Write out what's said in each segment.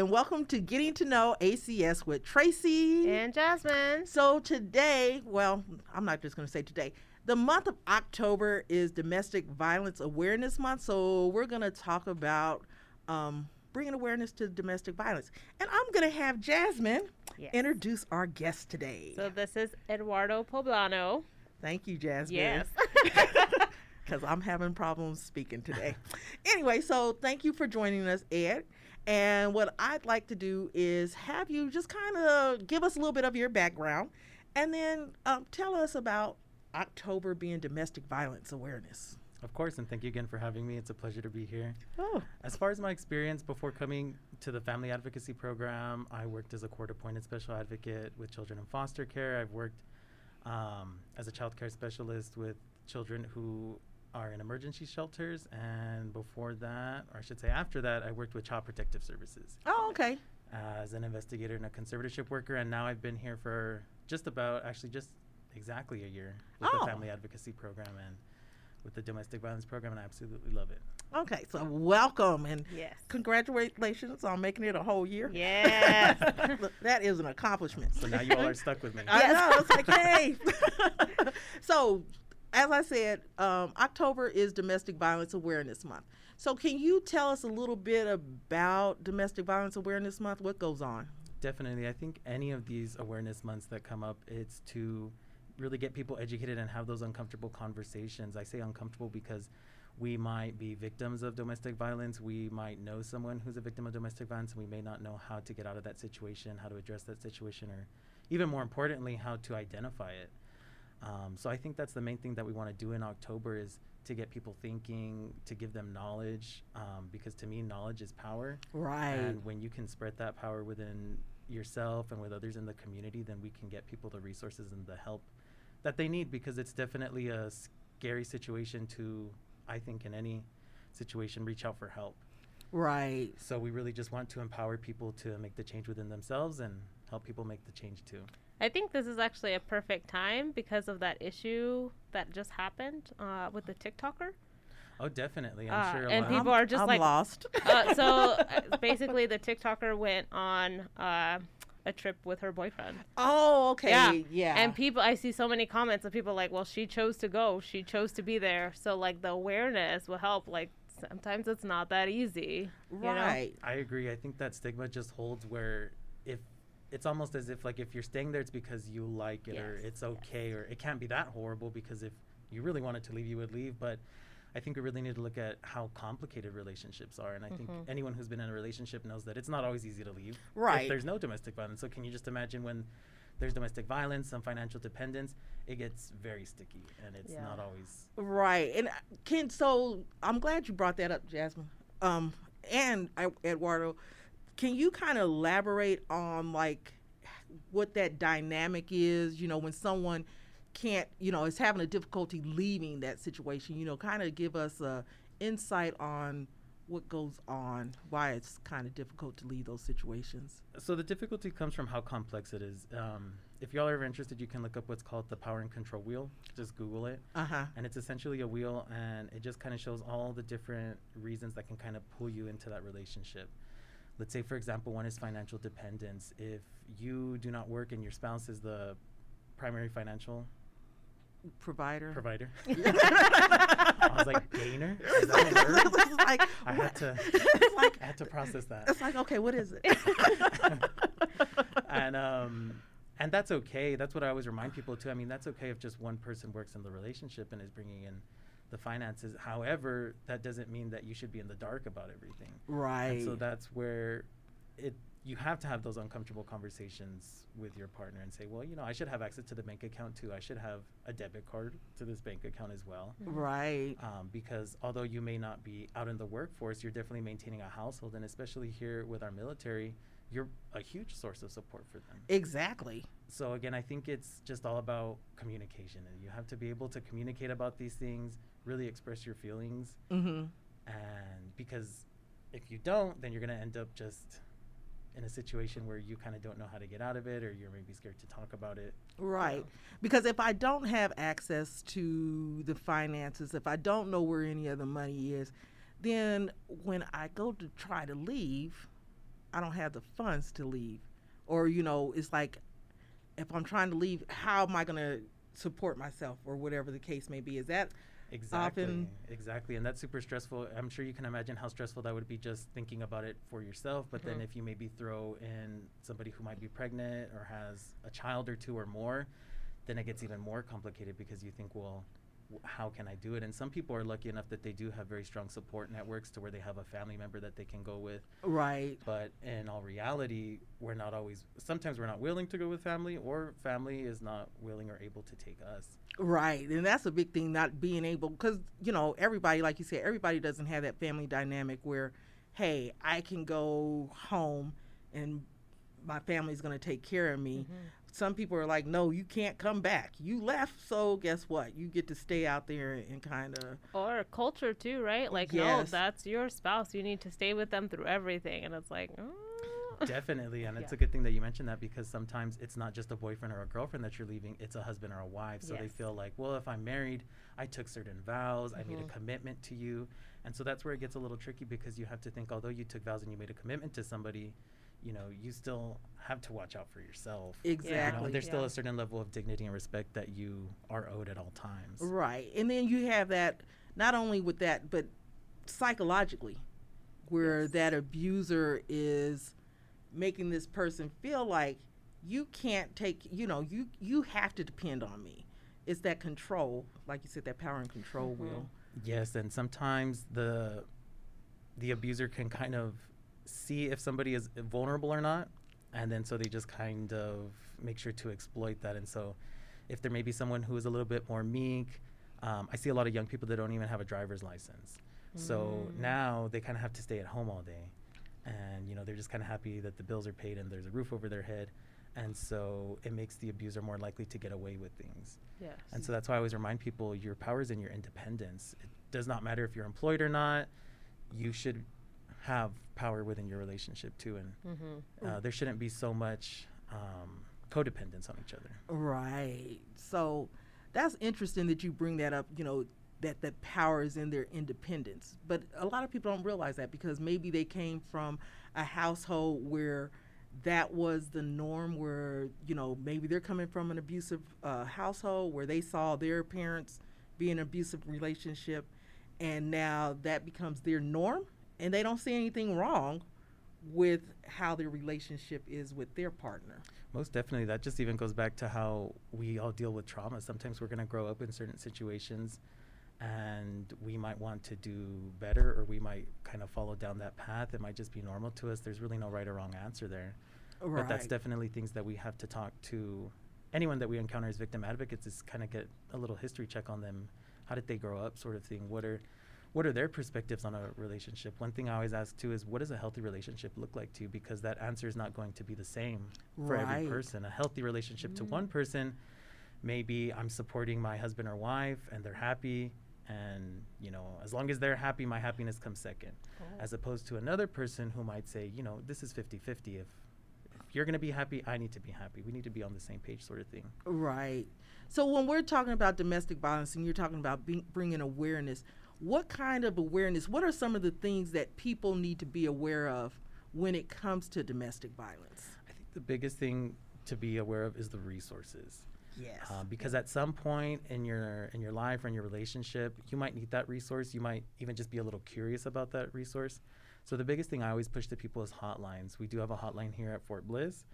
and welcome to Getting to Know ACS with Tracy and Jasmine. So, today, well, I'm not just going to say today, the month of October is Domestic Violence Awareness Month. So, we're going to talk about um, bringing awareness to domestic violence. And I'm going to have Jasmine yes. introduce our guest today. So, this is Eduardo Poblano. Thank you, Jasmine. Yes. because I'm having problems speaking today. anyway, so thank you for joining us, Ed. And what I'd like to do is have you just kind of give us a little bit of your background and then um, tell us about October being Domestic Violence Awareness. Of course, and thank you again for having me. It's a pleasure to be here. Oh. As far as my experience before coming to the Family Advocacy Program, I worked as a court appointed special advocate with children in foster care. I've worked um, as a child care specialist with children who are in emergency shelters, and before that, or I should say after that, I worked with Child Protective Services. Oh, okay. As an investigator and a conservatorship worker, and now I've been here for just about, actually, just exactly a year with oh. the Family Advocacy Program and with the Domestic Violence Program, and I absolutely love it. Okay, so welcome and yes. congratulations on making it a whole year. Yes, that is an accomplishment. So now you all are stuck with me. I know. It's like, hey. so as I said, um, October is Domestic Violence Awareness Month. So, can you tell us a little bit about Domestic Violence Awareness Month? What goes on? Definitely. I think any of these awareness months that come up, it's to really get people educated and have those uncomfortable conversations. I say uncomfortable because we might be victims of domestic violence. We might know someone who's a victim of domestic violence, and we may not know how to get out of that situation, how to address that situation, or even more importantly, how to identify it. Um, so I think that's the main thing that we want to do in October is to get people thinking, to give them knowledge, um, because to me, knowledge is power. Right. And when you can spread that power within yourself and with others in the community, then we can get people the resources and the help that they need, because it's definitely a scary situation to, I think, in any situation, reach out for help. Right. So we really just want to empower people to make the change within themselves and help people make the change too. I think this is actually a perfect time because of that issue that just happened uh, with the TikToker. Oh, definitely. I'm uh, sure. and people are just I'm like lost. uh, so uh, basically, the TikToker went on uh, a trip with her boyfriend. Oh, okay. Yeah. yeah. And people, I see so many comments of people like, well, she chose to go. She chose to be there. So, like, the awareness will help. Like, sometimes it's not that easy. Right. know? I agree. I think that stigma just holds where if it's almost as if like if you're staying there it's because you like it yes, or it's okay yes. or it can't be that horrible because if you really wanted to leave you would leave but i think we really need to look at how complicated relationships are and i mm-hmm. think anyone who's been in a relationship knows that it's not always easy to leave right If there's no domestic violence so can you just imagine when there's domestic violence some financial dependence it gets very sticky and it's yeah. not always right and Ken, so i'm glad you brought that up jasmine um and uh, eduardo can you kind of elaborate on like what that dynamic is? You know, when someone can't, you know, is having a difficulty leaving that situation. You know, kind of give us a insight on what goes on, why it's kind of difficult to leave those situations. So the difficulty comes from how complex it is. Um, if y'all are ever interested, you can look up what's called the power and control wheel. Just Google it. Uh-huh. And it's essentially a wheel, and it just kind of shows all the different reasons that can kind of pull you into that relationship let's say for example one is financial dependence. If you do not work and your spouse is the primary financial provider. provider. I was like gainer? Is that like, i had to like, i had to process that. it's like okay what is it? And um and that's okay. That's what i always remind people too. I mean that's okay if just one person works in the relationship and is bringing in the finances. However, that doesn't mean that you should be in the dark about everything. Right. And so that's where it you have to have those uncomfortable conversations with your partner and say, well, you know, I should have access to the bank account too. I should have a debit card to this bank account as well. Right. Um, because although you may not be out in the workforce, you're definitely maintaining a household, and especially here with our military, you're a huge source of support for them. Exactly. So again, I think it's just all about communication, and you have to be able to communicate about these things really express your feelings. Mm-hmm. And because if you don't, then you're going to end up just in a situation where you kind of don't know how to get out of it or you're maybe scared to talk about it. Right. You know? Because if I don't have access to the finances, if I don't know where any of the money is, then when I go to try to leave, I don't have the funds to leave, or you know, it's like if I'm trying to leave, how am I going to support myself or whatever the case may be? Is that Exactly. often- Exactly. And that's super stressful. I'm sure you can imagine how stressful that would be just thinking about it for yourself. But then Mhm. if you maybe throw in somebody who might be pregnant or has a child or two or more, then it gets even more complicated because you think, well, how can I do it? And some people are lucky enough that they do have very strong support networks to where they have a family member that they can go with. right? But in all reality, we're not always, sometimes we're not willing to go with family, or family is not willing or able to take us. Right, and that's a big thing, not being able, because you know everybody, like you said, everybody doesn't have that family dynamic where, hey, I can go home and my family's going to take care of me. Mm-hmm. Some people are like, no, you can't come back. You left, so guess what? You get to stay out there and kind of. Or culture too, right? Like, no, Yes. that's your spouse. You need to stay with them through everything. And it's like, mm. Definitely, and it's a good thing that you mentioned that because sometimes it's not just a boyfriend or a girlfriend that you're leaving; it's a husband or a wife. So they feel like, well, if I'm married, I took certain vows, I made a Mhm. commitment to you, and so that's where it gets a little tricky because you have to think, although you took vows and you made a commitment to somebody, you know, you still have to watch out for yourself. You know, Exactly. there's still a certain level of dignity and respect that you are owed at all times. Right. And then you have that, not only with that, but psychologically, where Yes. that abuser is making this person feel like you can't take, you know, you, you have to depend on me. It's that control, like you said, that power and control Mhm. wheel. Yes, and sometimes the the abuser can kind of see if somebody is vulnerable or not, and then so they just kind of make sure to exploit that. And so, if there may be someone who is a little bit more meek, um, I see a lot of young people that don't even have a driver's license. So Mm. now they kind of have to stay at home all day, and you know they're just kind of happy that the bills are paid and there's a roof over their head, and so it makes the abuser more likely to get away with things. yes. And so that's why I always remind people your power is in your independence. It does not matter if you're employed or not. You should have power within your relationship too. And mm-hmm. uh, there shouldn't be so much um, codependence on each other. Right. So that's interesting that you bring that up, you know, that the power is in their independence. But a lot of people don't realize that because maybe they came from a household where that was the norm where, you know, maybe they're coming from an abusive uh, household where they saw their parents be in an abusive relationship and now that becomes their norm and they don't see anything wrong with how their relationship is with their partner. Most definitely. That just even goes back to how we all deal with trauma. Sometimes we're going to grow up in certain situations and we might want to do better or we might kind of follow down that path. It might just be normal to us. There's really no right or wrong answer there. Right. But that's definitely things that we have to talk to anyone that we encounter as victim advocates is kind of get a little history check on them. How did they grow up, sort of thing. What are what are their perspectives on a relationship? One thing I always ask too is what does a healthy relationship look like to you? Because that answer is not going to be the same for every person. A healthy relationship to Mm. one person maybe I'm supporting my husband or wife and they're happy and you know as long as they're happy my happiness comes second as opposed to another person who might say, you know, this is 50 50. If, if you're going to be happy, I need to be happy. We need to be on the same page, sort of thing. Right. So when we're talking about domestic violence and you're talking about being, bringing awareness, what kind of awareness? What are some of the things that people need to be aware of when it comes to domestic violence? I think the biggest thing to be aware of is the resources. Yes. Um, because at some point in your in your life or in your relationship, you might need that resource. You might even just be a little curious about that resource. So the biggest thing I always push to people is hotlines. We do have a hotline here at Fort Bliss,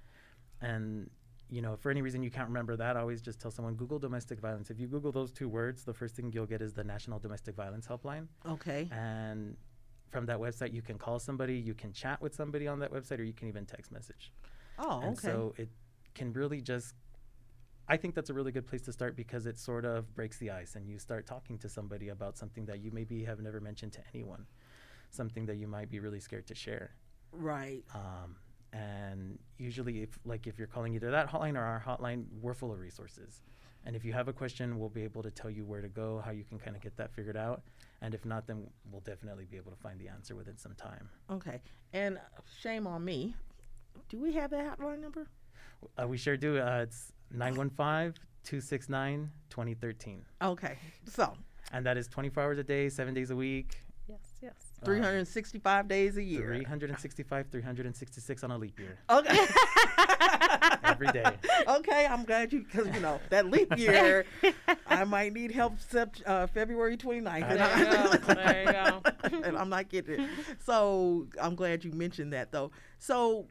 and you know, if for any reason you can't remember that, I always just tell someone Google domestic violence. If you Google those two words, the first thing you'll get is the National Domestic Violence Helpline. okay. And from that website, you can call somebody, you can chat with somebody on that website, or you can even text message. Oh, and okay. so it can really just I think that's a really good place to start because it sort of breaks the ice and you start talking to somebody about something that you maybe have never mentioned to anyone, something that you might be really scared to share. right. Um, and usually, if like if you're calling either that hotline or our hotline, we're full of resources. And if you have a question, we'll be able to tell you where to go, how you can kind of get that figured out. And if not, then we'll definitely be able to find the answer within some time. Okay. And uh, shame on me. Do we have that hotline number? Uh, we sure do. Uh, it's 915 269 2013. Okay. So, And that is 24 hours a day, seven days a week. Yes, yes. Uh, 365 days a year. 365, 366 on a leap year. Okay. Every day. okay, I'm glad you because you know that leap year, I might need help sept, uh, February 29th. and There you I- go, there you go. and I'm not getting it. So I'm glad you mentioned that though. So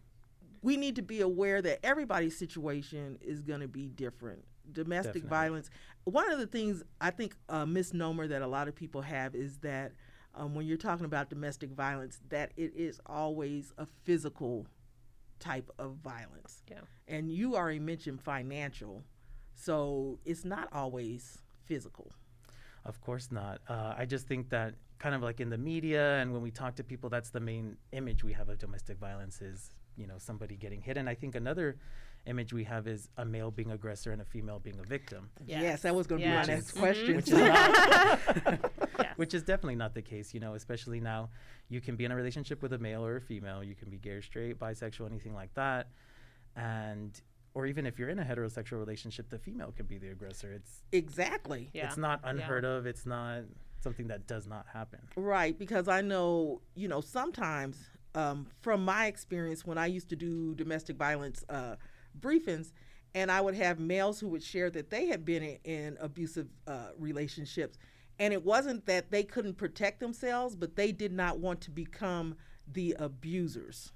we need to be aware that everybody's situation is going to be different. Domestic Definitely. violence. One of the things I think a misnomer that a lot of people have is that um, when you're talking about domestic violence, that it is always a physical type of violence. Yeah. And you already mentioned financial, so it's not always physical. Of course not. Uh, I just think that kind of like in the media and when we talk to people, that's the main image we have of domestic violence is, you know, somebody getting hit. And I think another image we have is a male being aggressor and a female being a victim. Yes, that was going to Yes. be my next Mhm. question. Which is not, Yes. which is definitely not the case, you know, especially now you can be in a relationship with a male or a female, you can be gay or straight, bisexual, anything like that. And or even if you're in a heterosexual relationship, the female can be the aggressor. It's exactly. Yeah. it's not Yeah. unheard of. It's not something that does not happen. Right, because I know, you know, sometimes um, from my experience when I used to do domestic violence uh, briefings, and I would have males who would share that they had been in, in abusive uh, relationships. And it wasn't that they couldn't protect themselves, but they did not want to become the abusers.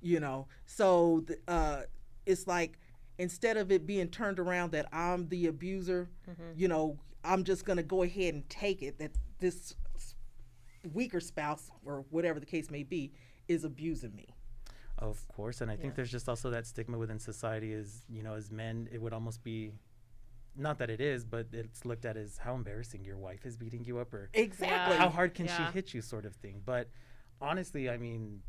You know, so th- uh, it's like instead of it being turned around that I'm the abuser, you know, I'm just going to go ahead and take it that this weaker spouse or whatever the case may be is abusing me. Of course, and I think there's just also that stigma within society is, you know, as men, it would almost be, not that it is, but it's looked at as how embarrassing your wife is beating you up or Exactly. how hard can Yeah. she hit you, sort of thing. But honestly, I mean,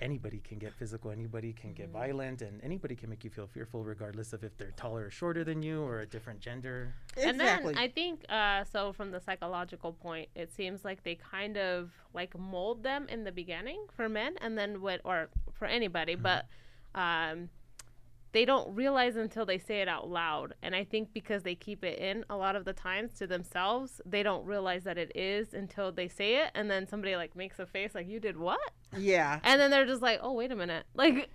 anybody can get physical, anybody can get violent, and anybody can make you feel fearful, regardless of if they're taller or shorter than you or a different gender. And Exactly. then I think, uh, so from the psychological point, it seems like they kind of like mold them in the beginning for men, and then what, or for anybody, but um, they don't realize until they say it out loud. And I think because they keep it in a lot of the times to themselves, they don't realize that it is until they say it, and then somebody like makes a face like, "You did what?" yeah. and then they're just like, "Oh, wait a minute, like,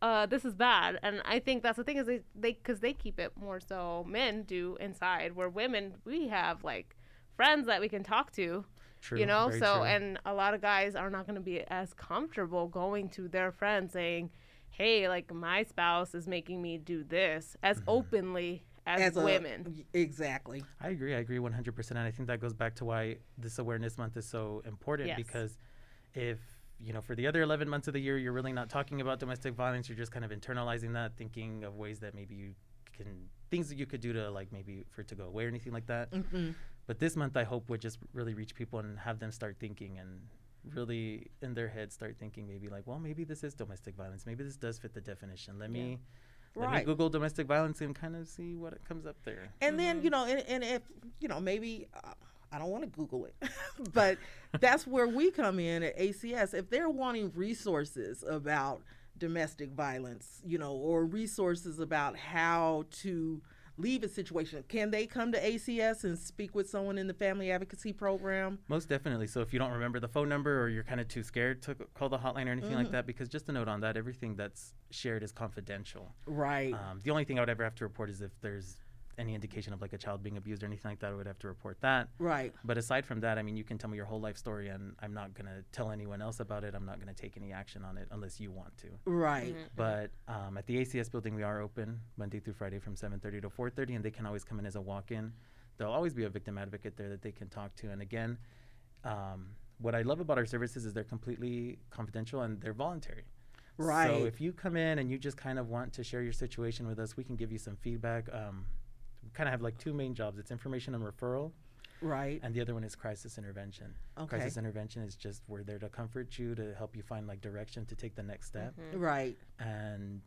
uh, this is bad." And I think that's the thing is they they because they keep it more so men do inside, where women we have like friends that we can talk to, True. you know. very So true. and a lot of guys are not going to be as comfortable going to their friends saying, "Hey, like my spouse is making me do this," as Mm-hmm. openly as, a- women. Exactly. I agree. I agree 100%. And I think that goes back to why this awareness month is so important Yes. because if, you know, for the other 11 months of the year, you're really not talking about domestic violence, you're just kind of internalizing that, thinking of ways that maybe you can, things that you could do to, like, maybe for it to go away or anything like that. hmm But this month, I hope would just really reach people and have them start thinking and really in their head start thinking maybe like, well, maybe this is domestic violence. Maybe this does fit the definition. Let me. Let me Google domestic violence and kind of see what it comes up there. And then, you know, and, and if, you know, maybe uh, I don't want to Google it, but that's where we come in at ACS. If they're wanting resources about domestic violence, you know, or resources about how to leave a situation, can they come to ACS and speak with someone in the family advocacy program? Most definitely. So if you don't remember the phone number or you're kind of too scared to call the hotline or anything like that, because just a note on that, everything that's shared is confidential. Right. Um, the only thing I would ever have to report is if there's any indication of like a child being abused or anything like that, I would have to report that. right. But aside from that, I mean, you can tell me your whole life story, and I'm not gonna tell anyone else about it. I'm not gonna take any action on it unless you want to. Right. Mm-hmm. But um, at the ACS building, we are open Monday through Friday from 7:30 to 4:30, and they can always come in as a walk-in. There'll always be a victim advocate there that they can talk to. And again, um, what I love about our services is they're completely confidential and they're voluntary. Right. So if you come in and you just kind of want to share your situation with us, we can give you some feedback. Um, we kind of have like two main jobs: it's information and referral, Right. and the other one is crisis intervention. Okay. Crisis intervention is just we're there to comfort you, to help you find like direction to take the next step. Right. And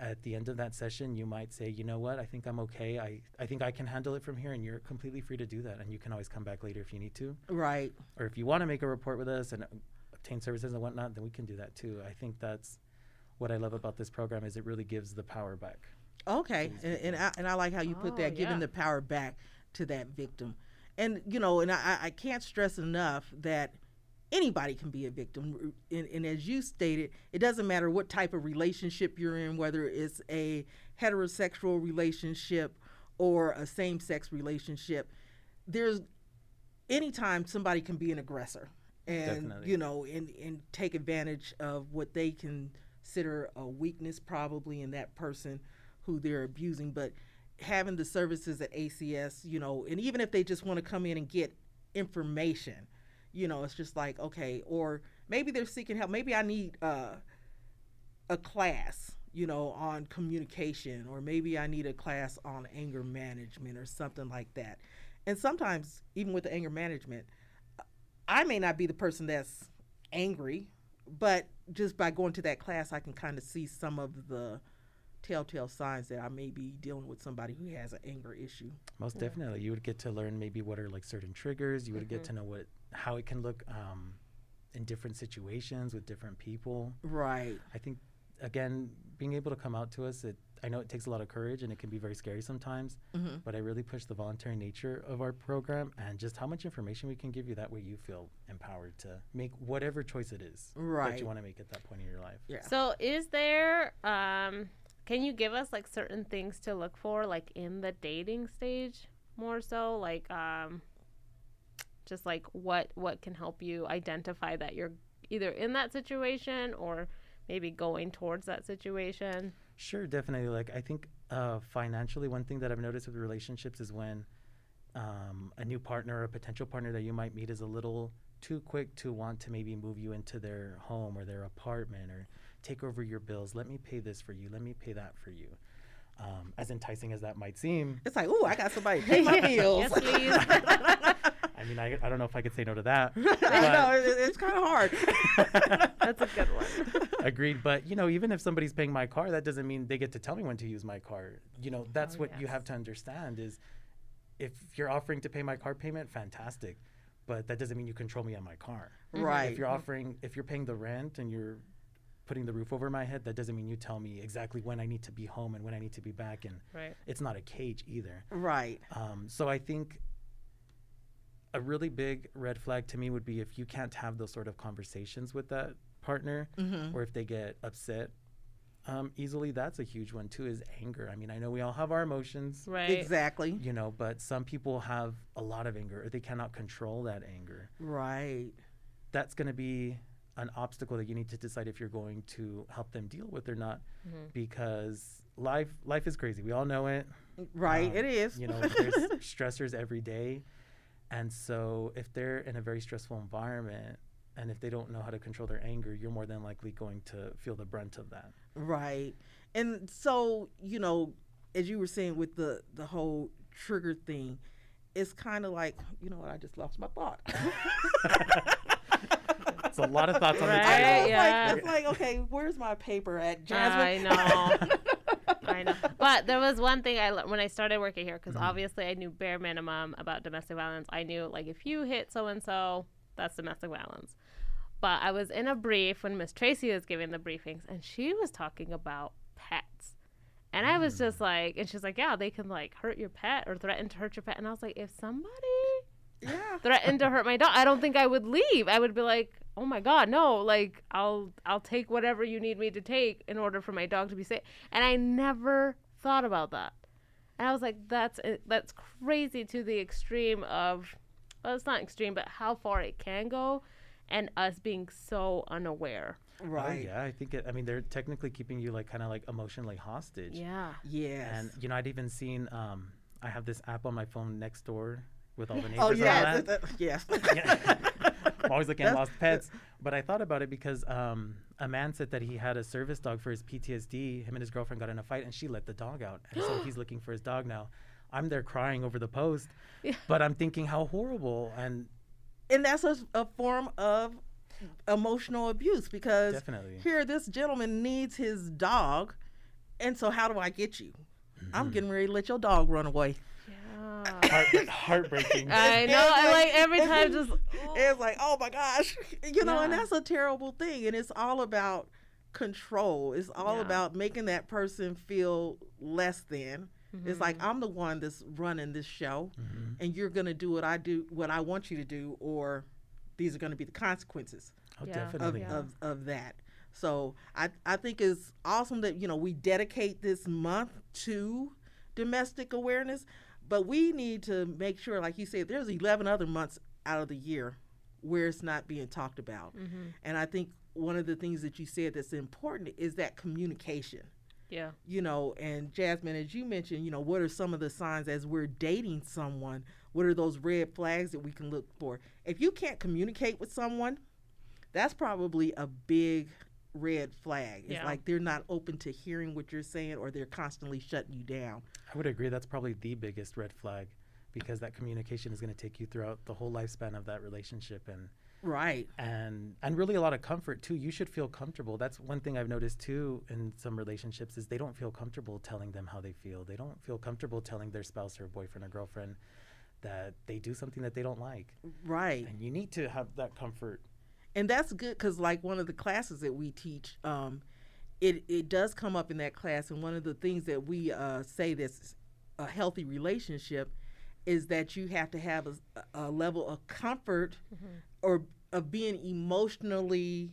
at the end of that session, you might say, you know what, I think I'm okay. I, I think I can handle it from here. And you're completely free to do that. And you can always come back later if you need to. Right. Or if you want to make a report with us and uh, obtain services and whatnot, then we can do that too. I think that's what I love about this program is it really gives the power back. Okay, and, and I and I like how you put Oh, that, giving yeah. the power back to that victim. and you know, and I, I can't stress enough that anybody can be a victim. And, and, as you stated, it doesn't matter what type of relationship you're in, whether it's a heterosexual relationship or a same sex relationship. There's anytime somebody can be an aggressor and Definitely. you know and, and take advantage of what they consider a weakness probably in that person who they're abusing but having the services at acs you know and even if they just want to come in and get information you know it's just like okay or maybe they're seeking help maybe i need uh, a class you know on communication or maybe i need a class on anger management or something like that. And sometimes even with the anger management i may not be the person that's angry but just by going to that class i can kind of see some of the telltale signs that i may be dealing with somebody who has an anger issue Most Yeah. definitely, you would get to learn maybe what are like certain triggers. You would get Mhm. to know what how it can look um, in different situations with different people. right I think again, being able to come out to us, it I know it takes a lot of courage and it can be very scary sometimes. mm-hmm. But I really push the voluntary nature of our program and just how much information we can give you. That way, you feel empowered to make whatever choice it is that you want to make at that point in your life. yeah So, is there? Um, can you give us like certain things to look for, like in the dating stage, more so, like um, just like what what can help you identify that you're either in that situation or maybe going towards that situation. Sure, definitely. Like I think uh, financially, one thing that I've noticed with relationships is when um, a new partner or a potential partner that you might meet is a little too quick to want to maybe move you into their home or their apartment or take over your bills. Let me pay this for you. Let me pay that for you. Um, as enticing as that might seem, it's like oh i got somebody to pay my bills Yes, please. I mean, I, I don't know if I could say no to that. I know it- it's kind of hard That's a good one. Agreed, but you know, even if somebody's paying my car, that doesn't mean they get to tell me when to use my car. You know, that's Oh, what you have to understand is if you're offering to pay my car payment, fantastic. But that doesn't mean you control me on my car. right If you're offering if you're paying the rent and you're putting the roof over my head, that doesn't mean you tell me exactly when I need to be home and when I need to be back and Right. it's not a cage either. right Um, so I think a really big red flag to me would be if you can't have those sort of conversations with that partner mm-hmm. or if they get upset um, easily that's a huge one too is anger i mean i know we all have our emotions Right. exactly you know but some people have a lot of anger or they cannot control that anger right that's going to be an obstacle that you need to decide if you're going to help them deal with or not Mhm. because life life is crazy we all know it right Um, it is you know there's stressors every day and so if they're in a very stressful environment and if they don't know how to control their anger you're more than likely going to feel the brunt of that Right. And so, you know, as you were saying with the the whole trigger thing, it's kind of like, you know what, I just lost my thought. it's a lot of thoughts on the Right, I know, it's yeah. like, it's like, okay, where's my paper at, Jasmine? I know. I know. But there was one thing I le- when I started working here because Mhm. obviously I knew bare minimum about domestic violence. I knew like if you hit so and so, that's domestic violence. But I was in a brief when Miss Tracy was giving the briefings, and she was talking about pets. And I was just like, and she's like, yeah, they can like hurt your pet or threaten to hurt your pet. And I was like, if somebody yeah. threatened to hurt my dog, I don't think I would leave. I would be like, "Oh my god, no! Like I'll I'll take whatever you need me to take in order for my dog to be safe." And I never thought about that. And I was like, "That's uh, that's crazy to the extreme of, well, it's not extreme, but how far it can go, and us being so unaware." Right. oh, yeah i think it, i mean they're technically keeping you like kind of like emotionally hostage Yeah. yeah and you know i'd even seen um i have this app on my phone Nextdoor with all the neighbors oh, and all yeah. that. th- th- yes. I'm always looking at lost pets. But I thought about it because um, a man said that he had a service dog for his PTSD. Him and his girlfriend got in a fight, and she let the dog out, and so he's looking for his dog now. I'm there crying over the post, Yeah. but I'm thinking how horrible, and and that's a, a form of emotional abuse because definitely here this gentleman needs his dog and so how do i get you i'm Mhm. getting ready to let your dog run away Yeah. Heart- heartbreaking. I know. I like- like every time like- just. it's like oh my gosh you know and that's a terrible thing and it's all about control it's all Yeah. about making that person feel less than It's like I'm the one that's running this show, Mhm. and you're gonna do what I do, what I want you to do, or these are gonna be the consequences Oh, Yeah. of. Yeah. of, of that. So I I think it's awesome that you know we dedicate this month to domestic awareness, but we need to make sure, like you said, there's 11 other months out of the year where it's not being talked about, Mm-hmm. and I think one of the things that you said that's important is that communication Yeah. you know, and Jasmine, as you mentioned, you know, what are some of the signs as we're dating someone? What are those red flags that we can look for? If you can't communicate with someone, that's probably a big red flag. It's Yeah. like they're not open to hearing what you're saying or they're constantly shutting you down. I would agree. That's probably the biggest red flag because that communication is going to take you throughout the whole lifespan of that relationship and Right. and and really a lot of comfort too. You should feel comfortable. That's one thing I've noticed too in some relationships is they don't feel comfortable telling them how they feel. They don't feel comfortable telling their spouse or boyfriend or girlfriend that they do something that they don't like. Right. And you need to have that comfort. And that's good because like one of the classes that we teach um, it, it does come up in that class and one of the things that we uh, say that's a healthy relationship is that you have to have a, a level of comfort or of being emotionally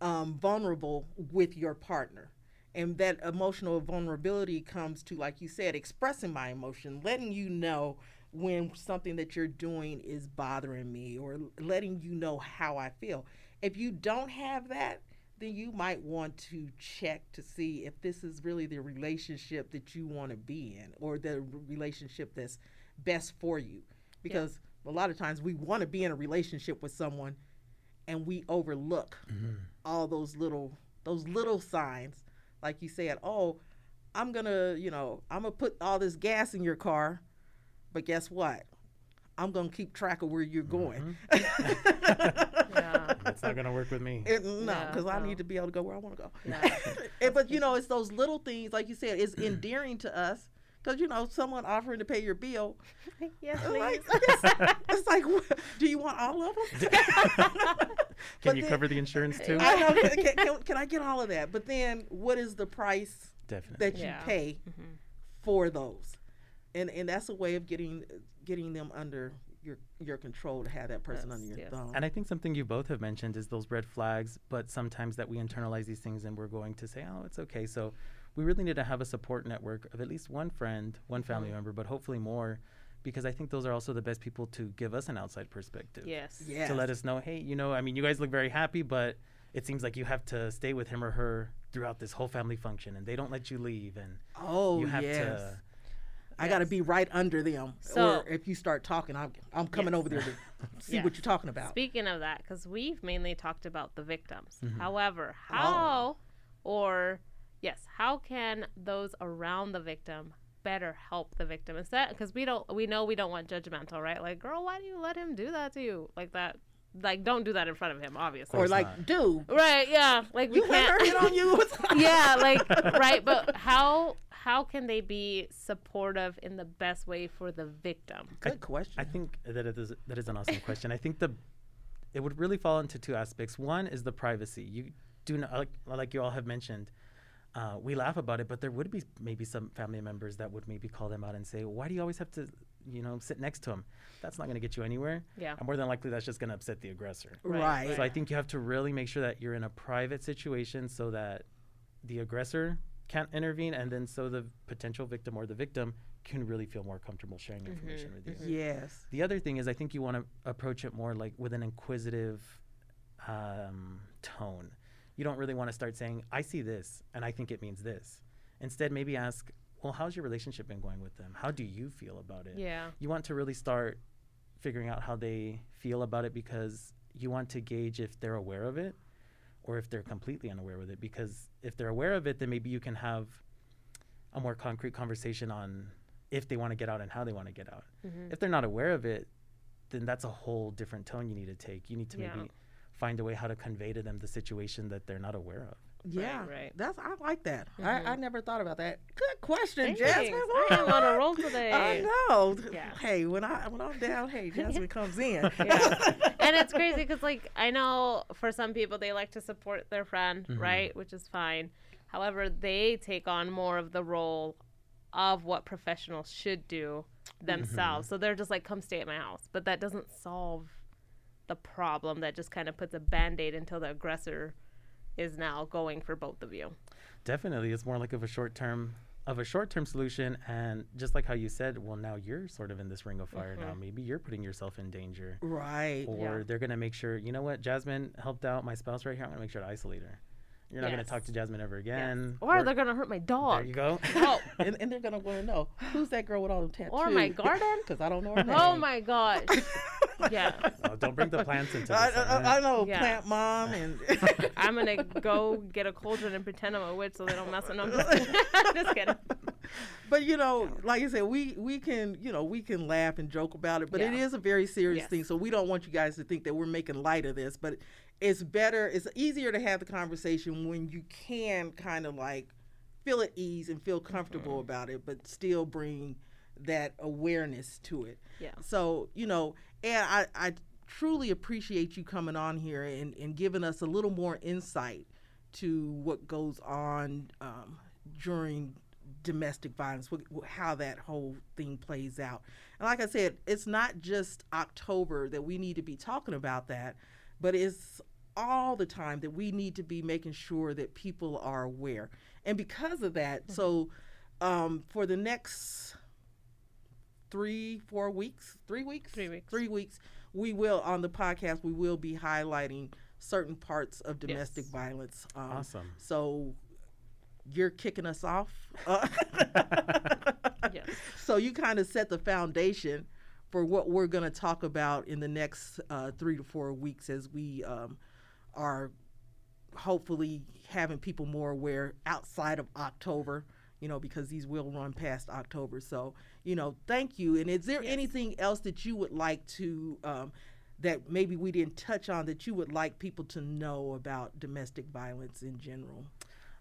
um, vulnerable with your partner. And that emotional vulnerability comes to like you said expressing my emotion letting you know when something that you're doing is bothering me or letting you know how i feel. If you don't have that then you might want to check to see if this is really the relationship that you want to be in or the relationship that's best for you. Because a lot of times we want to be in a relationship with someone and we overlook mm-hmm. all those little those little signs. Like you said oh i'm gonna you know i'm gonna put all this gas in your car but guess what i'm gonna keep track of where you're going Yeah. That's not going to work with me. It- no Yeah, because i need to be able to go where i want to go Yeah. Eh, but you know it's those little things like you said it's endearing to us because you know someone offering to pay your bill yes, it's please. like, it's, it's like what- do you want all of them Can But you then- cover the insurance too? I know. Can, can, can, can I get all of that? But then, what is the price Definitely. that you Yeah. pay Mhm. for those? And and that's a way of getting getting them under your your control to have that person Yes, under your yes. thumb. And I think something you both have mentioned is those red flags, but sometimes that we internalize these things and we're going to say, oh, it's okay. So we really need to have a support network of at least one friend, one family Mhm. member, but hopefully more, because I think those are also the best people to give us an outside perspective. Yes. yes. To let us know, hey, you know, I mean, you guys look very happy, but it seems like you have to stay with him or her throughout this whole family function and they don't let you leave. And Oh you have yes. to. I got to be right under them. So- or if you start talking, I'm I'm coming Yes. over there to see Yes. what you're talking about. Speaking of that, because we've mainly talked about the victims. Mhm. However, Oh. how or yes, how can those around the victim better help the victim instead? Because we don't, we know we don't want judgmental, right? Like, girl, why do you let him do that to you like that? Like, don't do that in front of him, obviously. or like, not. dude, right? Yeah. Like we you let can't. hit on you. yeah, like right, but how how can they be supportive in the best way for the victim? Good question. I think that it is that is an awesome question. I think the it would really fall into two aspects. One is the privacy. You do not like, like you all have mentioned. Uh, we laugh about it, but there would be maybe some family members that would maybe call them out and say, "Why do you always have to, you know, sit next to him? That's not going to get you anywhere. Yeah. And more than likely, that's just going to upset the aggressor. Right, right. So I think you have to really make sure that you're in a private situation so that the aggressor can't intervene, and then so the potential victim or the victim can really feel more comfortable sharing information with you. yes. The other thing is, I think you want to approach it more like with an inquisitive um, tone. You don't really want to start saying, I see this and I think it means this. Instead, maybe ask, Well, how's your relationship been going with them? How do you feel about it? Yeah. You want to really start figuring out how they feel about it because you want to gauge if they're aware of it or if they're completely unaware with it. Because if they're aware of it, then maybe you can have a more concrete conversation on if they want to get out and how they want to get out. Mhm. If they're not aware of it, then that's a whole different tone you need to take. You need to Yeah. maybe find a way how to convey to them the situation that they're not aware of. Yeah, right. That's I like that. Mhm. I, I never thought about that. Good question, Thanks. Jasmine. I am on a roll today. I know. Yeah. Hey, when I when I'm down, hey, Jasmine comes in. Yeah. and it's crazy because like i know for some people they like to support their friend Mhm. right which is fine however they take on more of the role of what professionals should do themselves. So they're just like, come stay at my house. But that doesn't solve the problem. That just kind of puts a band aid until the aggressor is now going for both of you. Definitely, it's more like of a short term of a short term solution, and just like how you said, well, now you're sort of in this ring of fire. Now mm-hmm. maybe you're putting yourself in danger, Right. or Yeah. they're gonna make sure. You know what, Jasmine helped out my spouse right here. I'm gonna make sure to isolate her. You're not gonna talk to Jasmine ever again. Or they're gonna hurt my dog. there you go. Oh, and, and they're gonna want to know who's that girl with all the tattoos? Or my garden. because I don't know her oh name. Oh my gosh. yeah. Oh, don't bring the plants into this. I, I, right? I know Yeah. plant mom and I'm gonna go get a cauldron and pretend I'm a witch so they don't mess with me. I'm just, just kidding. but you know, like I said, we we can you know we can laugh and joke about it, but it Yeah. is a very serious Yes. thing. So we don't want you guys to think that we're making light of this, but it's better, it's easier to have the conversation when you can kind of like feel at ease and feel comfortable Mm-hmm. about it, but still bring that awareness to it. Yeah. So, you know, and I, I truly appreciate you coming on here and, and giving us a little more insight to what goes on um, during domestic violence, what, how that whole thing plays out. And like I said, it's not just October that we need to be talking about that, but it's all the time that we need to be making sure that people are aware. And because of that, so um, for the next three, four weeks, three weeks, Three weeks. three weeks, we will on the podcast we will be highlighting certain parts of domestic Yes. violence. Um, Awesome. So you're kicking us off. Uh, Yes. So you kind of set the foundation for what we're going to talk about in the next uh, three to four weeks as we um, are hopefully having people more aware outside of October, you know, because these will run past October. So, you know, thank you. And is there Yes. anything else that you would like to, um, that maybe we didn't touch on that you would like people to know about domestic violence in general?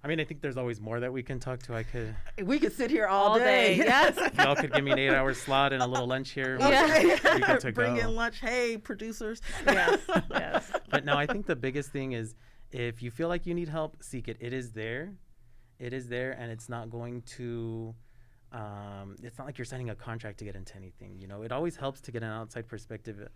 I mean, I think there's always more that we can talk to. I could, We could sit here all, All day. Yes. y'all could give me an eight-hour slot and a little lunch here. Yeah. We good to Bring go. in lunch. Hey, producers. yes. Yes. but no, I think the biggest thing is if you feel like you need help, seek it. It is there. It is there, and it's not going to. Um, it's not like you're signing a contract to get into anything. You know, it always helps to get an outside perspective.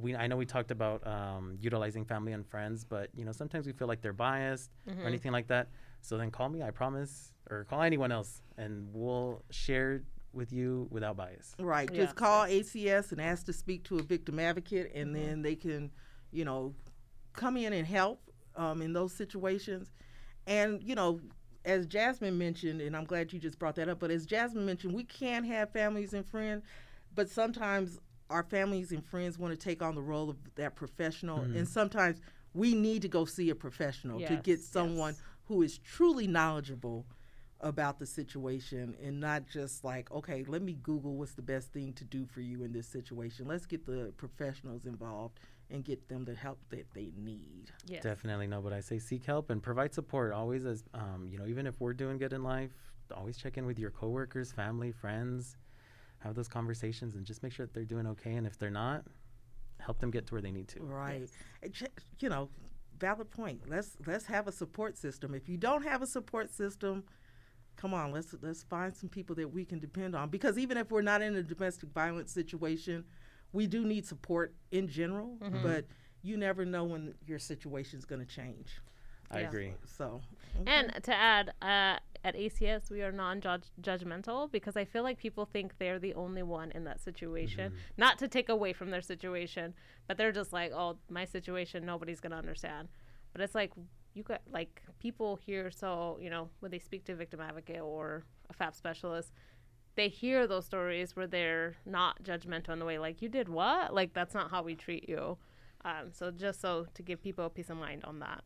We, I know we talked about um, utilizing family and friends, but you know, sometimes we feel like they're biased or anything like that. So then call me, I promise, or call anyone else, and we'll share with you without bias. Right. Yeah. Just call ACS and ask to speak to a victim advocate, and then they can, you know, come in and help um, in those situations. And, you know, as Jasmine mentioned, and I'm glad you just brought that up, but as Jasmine mentioned, we can have families and friends, but sometimes our families and friends want to take on the role of that professional, and sometimes we need to go see a professional to get someone yes. who is truly knowledgeable about the situation and not just like, okay, let me Google what's the best thing to do for you in this situation. Let's get the professionals involved and get them the help that they need. Yes. Definitely no, but I say seek help and provide support. Always, as um, you know, even if we're doing good in life, always check in with your coworkers, family, friends, have those conversations, and just make sure that they're doing okay. And if they're not, help them get to where they need to. Right. And ch- You know, valid point. Let's let's have a support system. If you don't have a support system, come on, let's let's find some people that we can depend on. Because even if we're not in a domestic violence situation, we do need support in general. Mm-hmm. But you never know when your situation is going to change. I Yeah. agree. So, And to add, uh, at ACS, we are non judgmental because I feel like people think they're the only one in that situation. Not to take away from their situation, but they're just like, oh, my situation, nobody's going to understand. But it's like, you got, like, people here, so, you know, when they speak to a victim advocate or a FAP specialist, they hear those stories where they're not judgmental in the way, like, you did what? Like, that's not how we treat you. Um, so just so to give people peace of mind on that.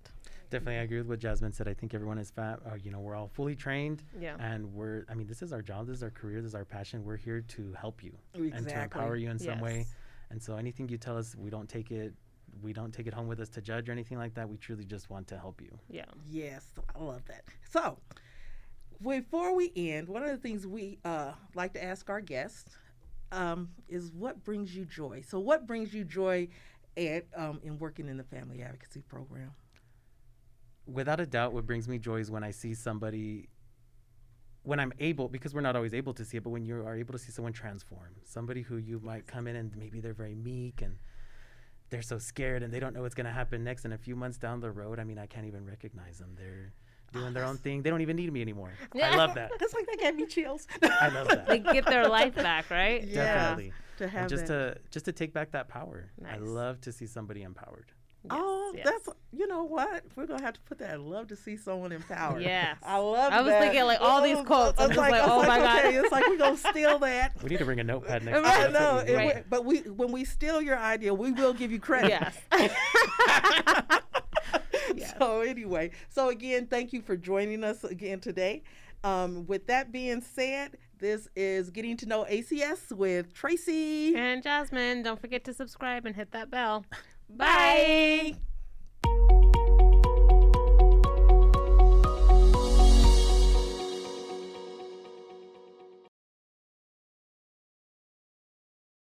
Definitely, I agree with what Jasmine said. I think everyone is FAP. Uh, you know, we're all fully trained, Yeah. and we're. I mean, this is our job. This is our career. This is our passion. We're here to help you and to empower you in some way. And so, anything you tell us, we don't take it. We don't take it home with us to judge or anything like that. We truly just want to help you. Yeah. Yes, I love that. So, before we end, one of the things we uh, like to ask our guests um, is what brings you joy. So, what brings you joy at um, in working in the family advocacy program? Without a doubt, what brings me joy is when I see somebody when I'm able, because we're not always able to see it, but when you are able to see someone transform, somebody who you might come in and maybe they're very meek and they're so scared and they don't know what's going to happen next. And a few months down the road, I mean, I can't even recognize them. They're doing their oh, own thing. They don't even need me anymore. I love that. It's like that gave me chills. I love that. They get their life back, right? Yeah. Definitely. to And have just that. to just to take back that power. Nice. I love to see somebody empowered. Yes, oh, yes. that's you know what we're gonna have to put that. I love to see someone empowered. Yes. I love. That. I was that. thinking, like, all these Oh, quotes. I I'm was just like, I was oh my God. okay, It's like we're gonna steal that. We need to bring a notepad next Right. time. I know, it. Right. wi- but we when we steal your idea, we will give you credit. Yes. Yes. So anyway, so again, thank you for joining us again today. Um, with that being said, this is getting to know ACS with Tracy. and Jasmine, don't forget to subscribe and hit that bell. Bye.